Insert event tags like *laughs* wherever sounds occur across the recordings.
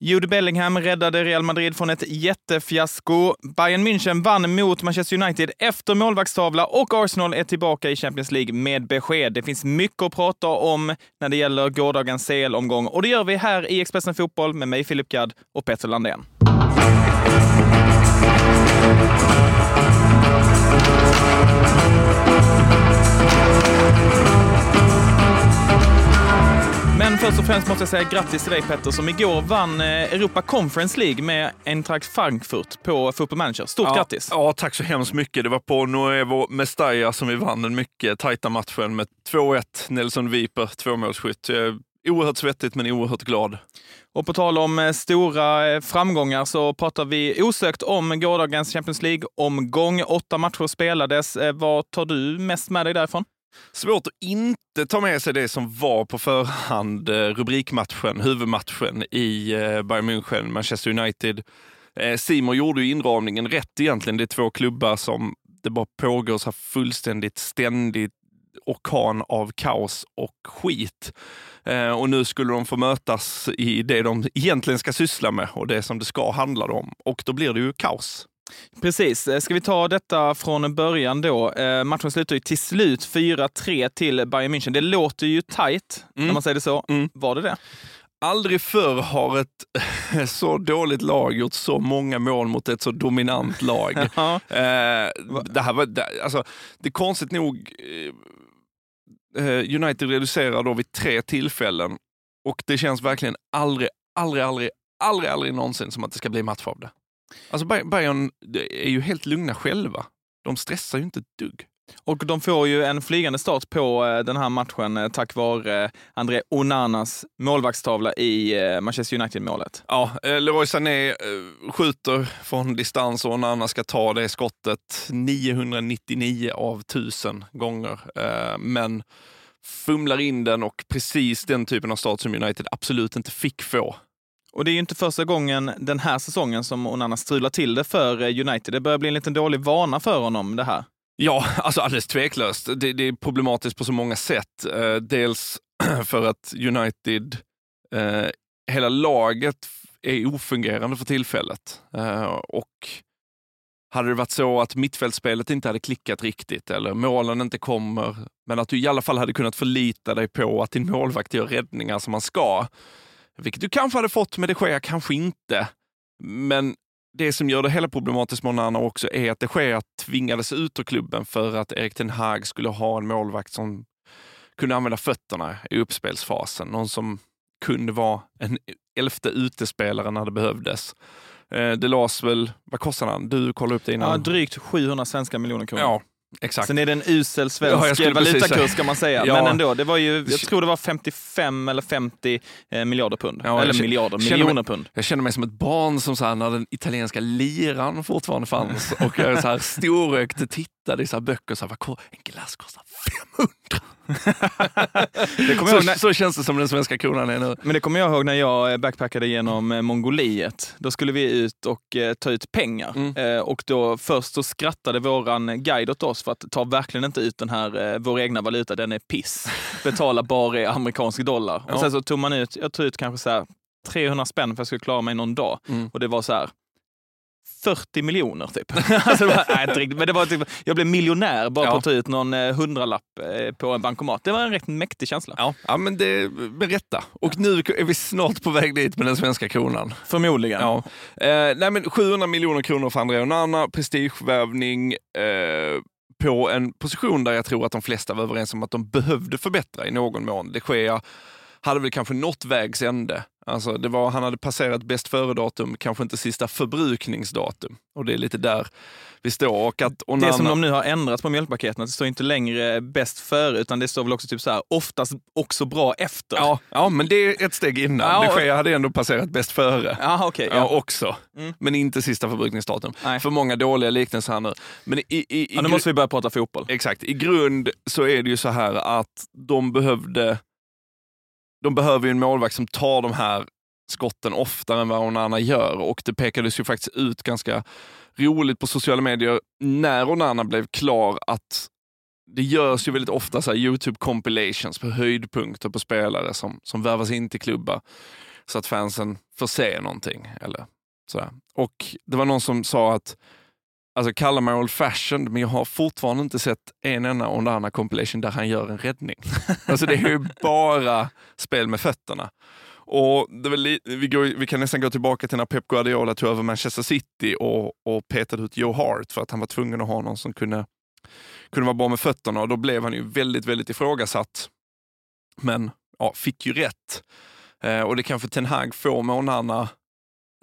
Jude Bellingham räddade Real Madrid från ett jättefiasko. Bayern München vann mot Manchester United efter målvaktstavla och Arsenal är tillbaka i Champions League med besked. Det finns mycket att prata om när det gäller gårdagens CL-omgång och det gör vi här i Expressen Fotboll med mig Filip Gadd och Petter Landén. Men först och främst måste jag säga grattis till dig Petter som igår vann eh, Europa Conference League med Eintracht Frankfurt på Football Manager. Stort ja, grattis! Ja, tack så hemskt mycket. Det var på Nuevo Mestalla som vi vann den mycket tajta matchen med 2-1. Nelson Viper, tvåmålsskytt. Oerhört svettigt men oerhört glad. Och på tal om eh, stora eh, framgångar så pratar vi osökt om gårdagens Champions League-omgång. Åtta matcher spelades. Vad tar du mest med dig därifrån? Svårt att inte ta med sig det som var på förhand, eh, rubrikmatchen, huvudmatchen i eh, Bayern München, Manchester United. Eh, Simon gjorde ju inramningen rätt egentligen. Det är två klubbar som det bara pågår så fullständigt ständigt orkan av kaos och skit. och nu skulle de få mötas i det de egentligen ska syssla med och det som det ska handla om. Och då blir det ju kaos. Precis. Eh, ska vi ta detta från början då? Eh, matchen slutar ju till slut 4-3 till Bayern München. Det låter ju tajt, mm. när man säger det så. Mm. Var det det? Aldrig förr har ett *laughs* så dåligt lag gjort så många mål mot ett så dominant lag. *laughs* eh, det här var, det, alltså, det är konstigt nog, eh, United reducerar då vid tre tillfällen och det känns verkligen aldrig, aldrig, aldrig, aldrig, aldrig någonsin som att det ska bli match av det. Alltså Bayern är ju helt lugna själva. De stressar ju inte ett dugg. Och de får ju en flygande start på eh, den här matchen eh, tack vare eh, André Onanas målvaktstavla i Manchester United-målet. Ja, Leroy Sané skjuter från distans och Onana ska ta det skottet 999 av 1000 gånger. Men fumlar in den och precis den typen av start som United absolut inte fick få och det är ju inte första gången den här säsongen som Onana strular till det för eh, United. Det börjar bli en liten dålig vana för honom det här. Ja, *laughs* alltså alldeles tveklöst. Det, det är problematiskt på så många sätt. Eh, dels *clears throat* för att United, eh, hela laget är ofungerande för tillfället. Eh, och hade det varit så att mittfältspelet inte hade klickat riktigt eller målen inte kommer, men att du i alla fall hade kunnat förlita dig på att din målvakt gör räddningar som man ska, vilket du kanske hade fått med de Gea, kanske inte. Men det som gör det hela problematiskt med Onana också är att de Gea tvingades ut ur klubben för att Erik Ten Hag skulle ha en målvakt som kunde använda fötterna i uppspelsfasen. Någon som kunde vara en elfte utespelare när det behövdes. Eh, det lades väl, vad kostade han? Du kollade upp det innan. Ja, drygt 700 svenska miljoner kronor. Ja, Exakt. Sen är det en usel svensk ja, valutakurs kan man säga. Ja. Men ändå, det var ju, jag tror det var 55 eller 50 eh, miljarder pund. Ja, eller miljarder, miljoner mig, pund. Jag känner mig som ett barn som så här, när den italienska liran fortfarande fanns och jag så här storögt tittade i så här böcker. Så, här, en glass kostar 500! *laughs* så, när... så, känns det som den svenska kronan är nu. Men det kommer jag ihåg när jag eh, backpackade genom eh, Mongoliet. Då skulle vi ut och eh, ta ut pengar. Mm. Eh, och då först så skrattade våran guide åt oss för att ta verkligen inte ut den här, eh, vår egna valuta, den är piss. Betala bara i amerikansk dollar. Ja. Och sen så tog man ut, jag tog ut kanske så 300 spänn för att jag skulle klara mig någon dag. Mm. Och det var så här, 40 miljoner typ. *laughs* alltså, det var, nej, inte riktigt, men det var typ, jag blev miljonär bara ja. på att ta ut någon eh, hundralapp eh, på en bankomat. Det var en rätt mäktig känsla. Ja, ja men det, berätta. Och nu är vi snart på väg dit med den svenska kronan. Förmodligen. Ja. Eh, nej, men 700 miljoner kronor för André Onana, prestigevärvning, eh, på en position där jag tror att de flesta var överens om att de behövde förbättra i någon mån. Det sker hade väl kanske nått vägs ände. Alltså det var, han hade passerat bäst före-datum, kanske inte sista förbrukningsdatum. Och det är lite där vi står. Och att Onana... Det som de nu har ändrat på mjölkpaketen, det står inte längre bäst före, utan det står väl också typ så här, oftast också bra efter. Ja, ja men det är ett steg innan. Ja, och... Det sker, hade ändå passerat bäst före. Ja, okay, ja. ja också. Mm. Men inte sista förbrukningsdatum. Nej. För många dåliga liknelser här nu. Men i, i, i ja, nu måste vi börja prata fotboll. Exakt. I grund så är det ju så här att de behövde de behöver ju en målvakt som tar de här skotten oftare än vad Onana gör och det pekades ju faktiskt ut ganska roligt på sociala medier när Onana blev klar att det görs ju väldigt ofta så Youtube compilations på höjdpunkter på spelare som, som värvas in till klubbar. så att fansen får se någonting. Eller sådär. Och det var någon som sa att Alltså kalla mig old fashioned, men jag har fortfarande inte sett en enda Onana compilation där han gör en räddning. *laughs* alltså det är ju bara spel med fötterna. Och det vi, går, vi, kan nästan gå tillbaka till när Pep Guardiola tog över Manchester City och, och petade ut Joe Hart för att han var tvungen att ha någon som kunde, kunde vara bra med fötterna och då blev han ju väldigt, väldigt ifrågasatt. Men ja, fick ju rätt. Eh, och det kanske Ten Hag får med Onana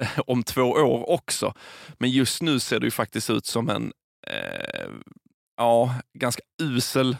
*laughs* om två år också. Men just nu ser det ju faktiskt ut som en eh, ja, ganska usel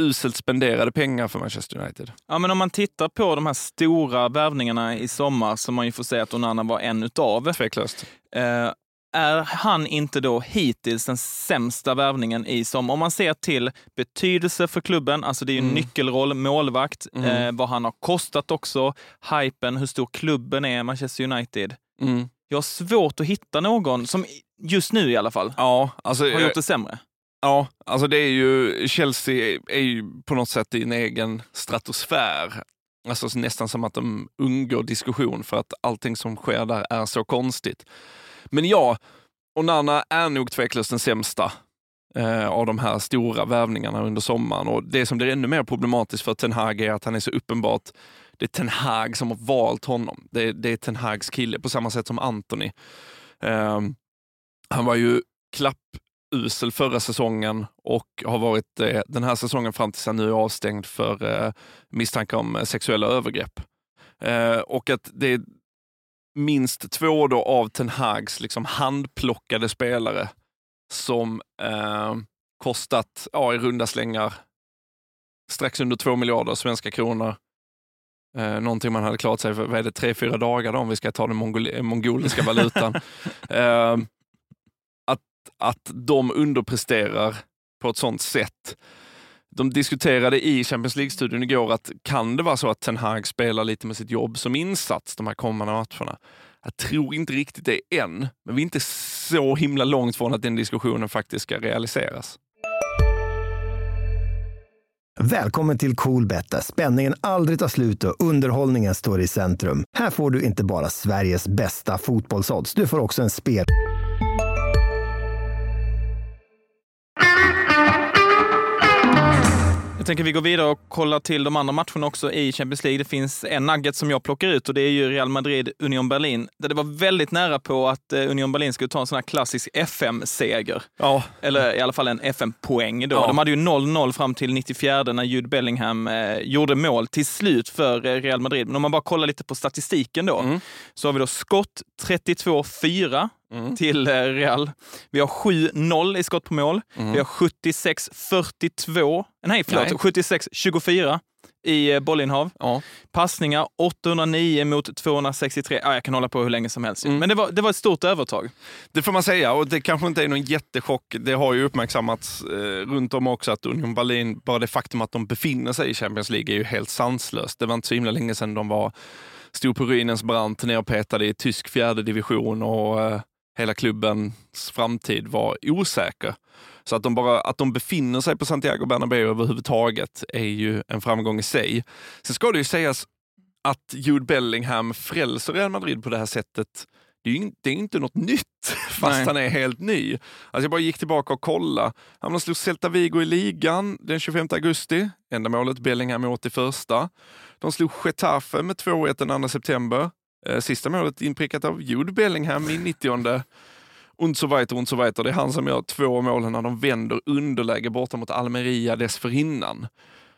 uselt spenderade pengar för Manchester United. Ja, men om man tittar på de här stora värvningarna i sommar, som man ju får säga att Onana var en utav. Tveklöst. Eh, är han inte då hittills den sämsta värvningen i sommar? Om man ser till betydelse för klubben, alltså det är ju mm. nyckelroll, målvakt, mm. eh, vad han har kostat också, hypen, hur stor klubben är, Manchester United. Mm. Jag har svårt att hitta någon, som just nu i alla fall, ja, alltså, har gjort det sämre. Ja, alltså det är ju, Chelsea är ju på något sätt i en egen stratosfär. Alltså nästan som att de undgår diskussion för att allting som sker där är så konstigt. Men ja, Onana är nog tveklöst den sämsta eh, av de här stora värvningarna under sommaren. Och Det som blir ännu mer problematiskt för Ten Hag är att han är så uppenbart det är Ten Hag som har valt honom. Det är, det är Ten Hags kille, på samma sätt som Anthony. Eh, han var ju klappusel förra säsongen och har varit eh, den här säsongen fram tills han nu är avstängd för eh, misstanke om sexuella övergrepp. Eh, och att det är minst två då av Ten Hags liksom handplockade spelare som eh, kostat ja, i runda slängar strax under två miljarder svenska kronor. Eh, någonting man hade klarat sig för, vad är det, tre, fyra dagar då, om vi ska ta den mongol mongoliska valutan. *laughs* eh, att de underpresterar på ett sånt sätt. De diskuterade i Champions League-studion igår att kan det vara så att Ten Hag spelar lite med sitt jobb som insats de här kommande matcherna? Jag tror inte riktigt det än, men vi är inte så himla långt från att den diskussionen faktiskt ska realiseras. Välkommen till Coolbet där spänningen aldrig tar slut och underhållningen står i centrum. Här får du inte bara Sveriges bästa fotbollsodds, du får också en spel... Jag tänker vi går vidare och kollar till de andra matcherna också i Champions League. Det finns en nugget som jag plockar ut och det är ju Real Madrid-Union Berlin. Där det var väldigt nära på att eh, Union Berlin skulle ta en sån här klassisk FM-seger. Ja. Eller i alla fall en FM-poäng då. Ja. De hade ju 0-0 fram till 94 när Jude Bellingham eh, gjorde mål till slut för eh, Real Madrid. Men om man bara kollar lite på statistiken då, mm. så har vi då skott 32-4 mm. till eh, Real. Vi har 7-0 i skott på mål. Mm. Vi har 76-42, nej förlåt, 76-24 i eh, bollinnehav. Ja. Passningar 809 mot 263. Ja, jag kan hålla på hur länge som helst. Mm. Men det var, det var ett stort övertag. Det får man säga och det kanske inte är någon jättechock. Det har ju uppmärksammats eh, runt om också att Union Berlin, bara det faktum att de befinner sig i Champions League är ju helt sanslöst. Det var inte så himla länge sedan de var stod på ruinens brant, nerpetade i tysk fjärde division och eh, hela klubbens framtid var osäker. Så att de, bara, att de befinner sig på Santiago Bernabéu överhuvudtaget är ju en framgång i sig. Sen ska det ju sägas att Jude Bellingham frälser Real Madrid på det här sättet det är ju det är inte något nytt, *laughs* fast Nej. han är helt ny. Alltså jag bara gick tillbaka och kollade. Han slog Celta Vigo i ligan den 25 augusti. Enda målet Bellingham i 81. De slog Getafe med 2-1 den 2 september. Eh, sista målet inprickat av Jude Bellingham i 90 und so weiter, und so weiter. Det är han som gör två mål när de vänder underläge borta mot Almeria dessförinnan.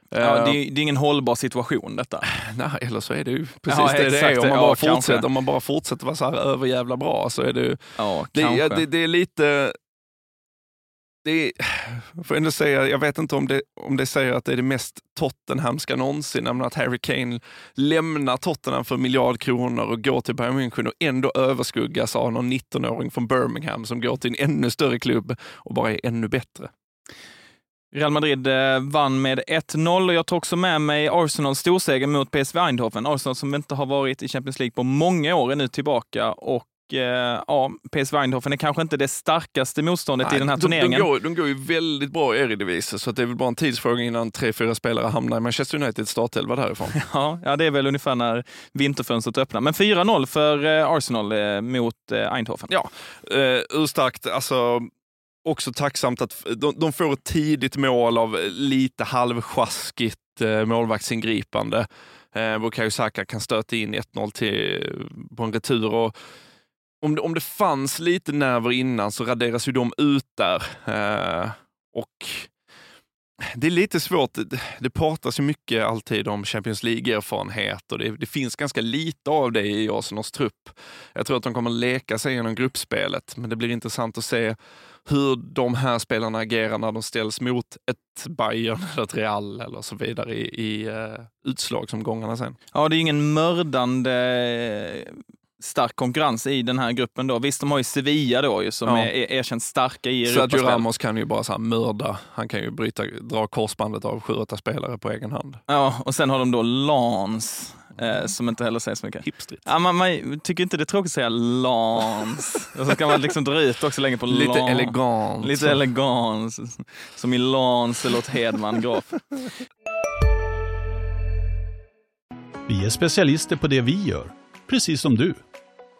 Ja, det, är, det är ingen hållbar situation detta. Nej, eller så är det ju precis ja, det det är. Om man, bara ja, fortsätter, om man bara fortsätter vara så här överjävla bra så är det ja, det, det, det, är lite det är, får ändå säga, jag vet inte om det, om det säger att det är det mest Tottenhamska någonsin, nämligen att Harry Kane lämnar Tottenham för miljard kronor och går till Bayern München och ändå överskuggas av någon 19-åring från Birmingham som går till en ännu större klubb och bara är ännu bättre. Real Madrid eh, vann med 1-0 och jag tog också med mig Arsenals storseger mot PSV Eindhoven. Arsenal som inte har varit i Champions League på många år är nu tillbaka och ja, PSV Eindhoven är kanske inte det starkaste motståndet Nej, i den här de, turneringen. De går, de går ju väldigt bra i Eredivisie, så det är väl bara en tidsfråga innan tre, fyra spelare hamnar i Manchester Uniteds startelva därifrån. *laughs* Ja, ja, det är väl ungefär när vinterfönstret öppnar. Men 4-0 för eh, Arsenal eh, mot eh, Eindhoven. Ja, eh, urstarkt. Alltså, också tacksamt att de, de får ett tidigt mål av lite halvsjaskigt eh, målvaktsingripande. Eh, Bukayo Saka kan stöta in 1-0 till, på en retur. Och om, det, om det fanns lite nerver innan så raderas ju de ut där. Eh, och det är lite svårt. Det, det pratas ju mycket alltid om Champions League-erfarenhet och det, det, finns ganska lite av det i Arsenals trupp. Jag tror att de kommer leka sig genom gruppspelet, men det blir intressant att se hur de här spelarna agerar när de ställs mot ett Bayern eller ett Real eller så vidare i, i uh, utslagsomgångarna sen. Ja, det är ingen mördande eh, stark konkurrens i den här gruppen då. Visst, de har ju Sevilla då ju, som ja. är erkänt starka i Europaspel. Sergio Ramos kan ju bara så mörda. Han kan ju bryta, dra korsbandet av sju, åtta spelare på egen hand. Ja, och sen har de då Lans, eh, som inte heller säger så mycket. Hipstrigt. Ja, man, man tycker inte det är tråkigt att säga Lans. *laughs* och så kan man liksom dra ut också länge på Lite Lans. elegant. Lite elegant. Som i Lancelot Hedman Graf. Vi är specialister på det vi gör, precis som du.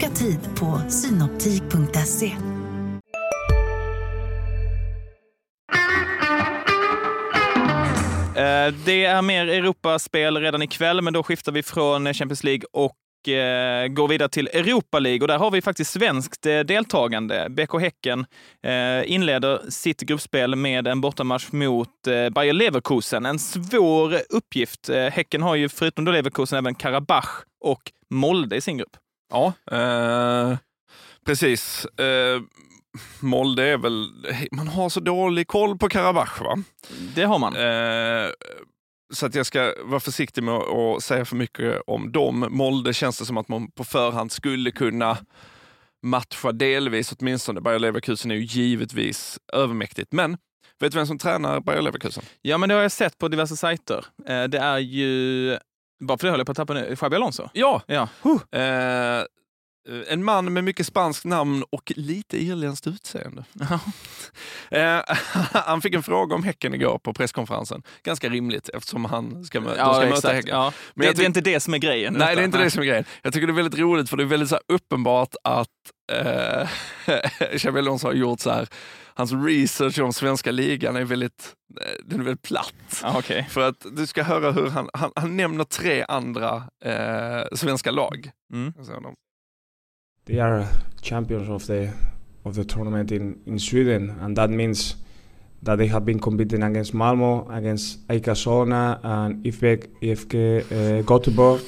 Boka tid på synoptik.se. Eh, det är mer Europaspel redan ikväll, men då skiftar vi från Champions League och eh, går vidare till Europa League och där har vi faktiskt svenskt eh, deltagande. BK Häcken inleder sitt gruppspel med en bortamatch mot Bayer Leverkusen. En svår uppgift. Häcken har ju förutom då Leverkusen även Karabach och Molde i sin grupp. Ja, eh, precis. Eh, Molde är väl, man har så dålig koll på Karabach va? Det har man. Eh, så att jag ska vara försiktig med att säga för mycket om dem. Molde känns det som att man på förhand skulle kunna matcha delvis åtminstone. Bayer Leverkusen är ju givetvis övermäktigt. Men vet du vem som tränar Bayer Leverkusen? Ja, men det har jag sett på diverse sajter. Eh, det är ju bara för det höll jag på att tappa nu. Xabi Alonso? Ja! ja. Uh. Eh, en man med mycket spanskt namn och lite irländskt utseende. *laughs* eh, *laughs* han fick en fråga om Häcken igår på presskonferensen. Ganska rimligt eftersom han ska, mö ja, ska möta Häcken. Ja. Men det, det, är inte det som är grejen. Nej, det är inte nej. det som är grejen. Jag tycker det är väldigt roligt för det är väldigt så uppenbart att eh, *laughs* Xabi Alonso har gjort så här hans research om svenska ligan är väldigt, eh, den är väldigt platt. Ah, okay. För att du ska höra hur han, han, han nämner tre andra eh, svenska lag. Mm. They are champions of the of the tournament in, in Sweden and that means that they have been competing against Malmo, against Aika Solna and IFK, IFK uh, Göteborg.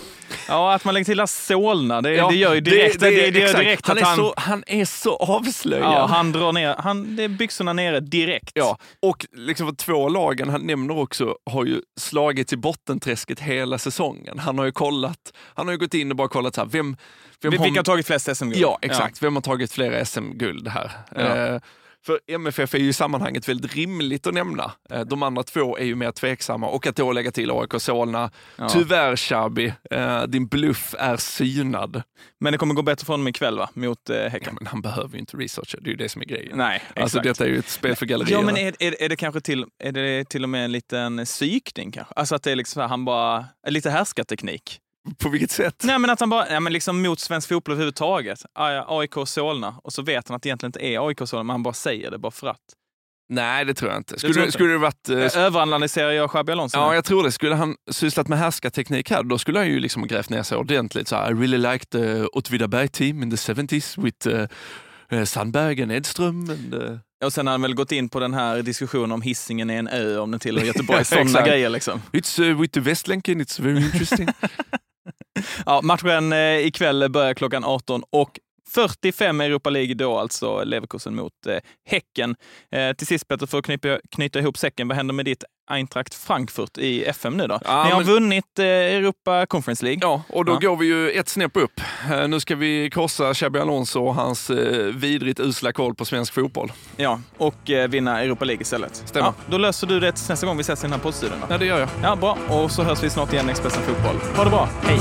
Ja, att man lägger till Solna, det, ja, det gör ju direkt, det, det, det gör direkt han, att han... Är så, han är så avslöjad. Ja, han drar ner, han, det är byxorna nere direkt. Ja, och liksom för två lagen han nämner också har ju slagits i bottenträsket hela säsongen. Han har ju kollat, han har ju gått in och bara kollat så här, vem, vem Vilka har, har tagit flest SM-guld? Ja, exakt. Ja. Vem har tagit flera SM-guld här? Ja. Eh, för MFF är ju i sammanhanget väldigt rimligt att nämna. Eh, de andra två är ju mer tveksamma och att då lägga till AIK Solna. Ja. Tyvärr Xabi, eh, din bluff är synad. Men det kommer gå bättre för honom ikväll va? Mot eh, Häcken? Ja, men han behöver ju inte researcha, det är ju det som är grejen. Nej, exakt. Alltså detta är ju ett spel för gallerierna. Ja men är, är, är, det kanske till, är det till och med en liten psykning kanske? Alltså att det är liksom han bara, lite härskarteknik. På vilket sätt? Nej, men att han bara, nej, men liksom mot svensk fotboll överhuvudtaget. AIK Solna. Och så vet han att det egentligen inte är AIK Solna, men han bara säger det bara för att. Nej, det tror jag inte. Skulle, det, skulle det varit... Eh, Överanalyserar jag Xabi Alonso? Ja, jag tror det. Skulle han sysslat med härskarteknik här, då skulle han ju liksom grävt ner sig ordentligt. Så I really liked the Åtvidaberg team in the 70s with uh, uh, Sandberg and Edström. And, uh... Och sen har han väl gått in på den här diskussionen om hissingen är en ö, om den tillhör *laughs* Göteborg. Sådana grejer liksom. It's uh, with the Västlänken, it's very interesting. *laughs* *laughs* ja, matchen eh, ikväll börjar klockan 18 och 45 Europa League då alltså Leverkusen mot eh, Häcken. Eh, till sist Peter, för att knyta ihop säcken, vad händer med ditt Eintracht Frankfurt i FM nu då? Ja, Ni har men- vunnit eh, Europa Conference League. Ja, och då Ja. går vi ju ett snäpp upp. Eh, Nu ska vi krossa Xabi Alonso och hans eh, vidrigt usla koll på svensk fotboll. Ja, och vinna Europa League istället. Stämmer. Ja, då löser du det nästa gång vi ses i den här poddstudion. Ja, det gör jag. Ja, bra. Och så hörs vi snart igen i Expressen Fotboll. Ha det bra. Hej!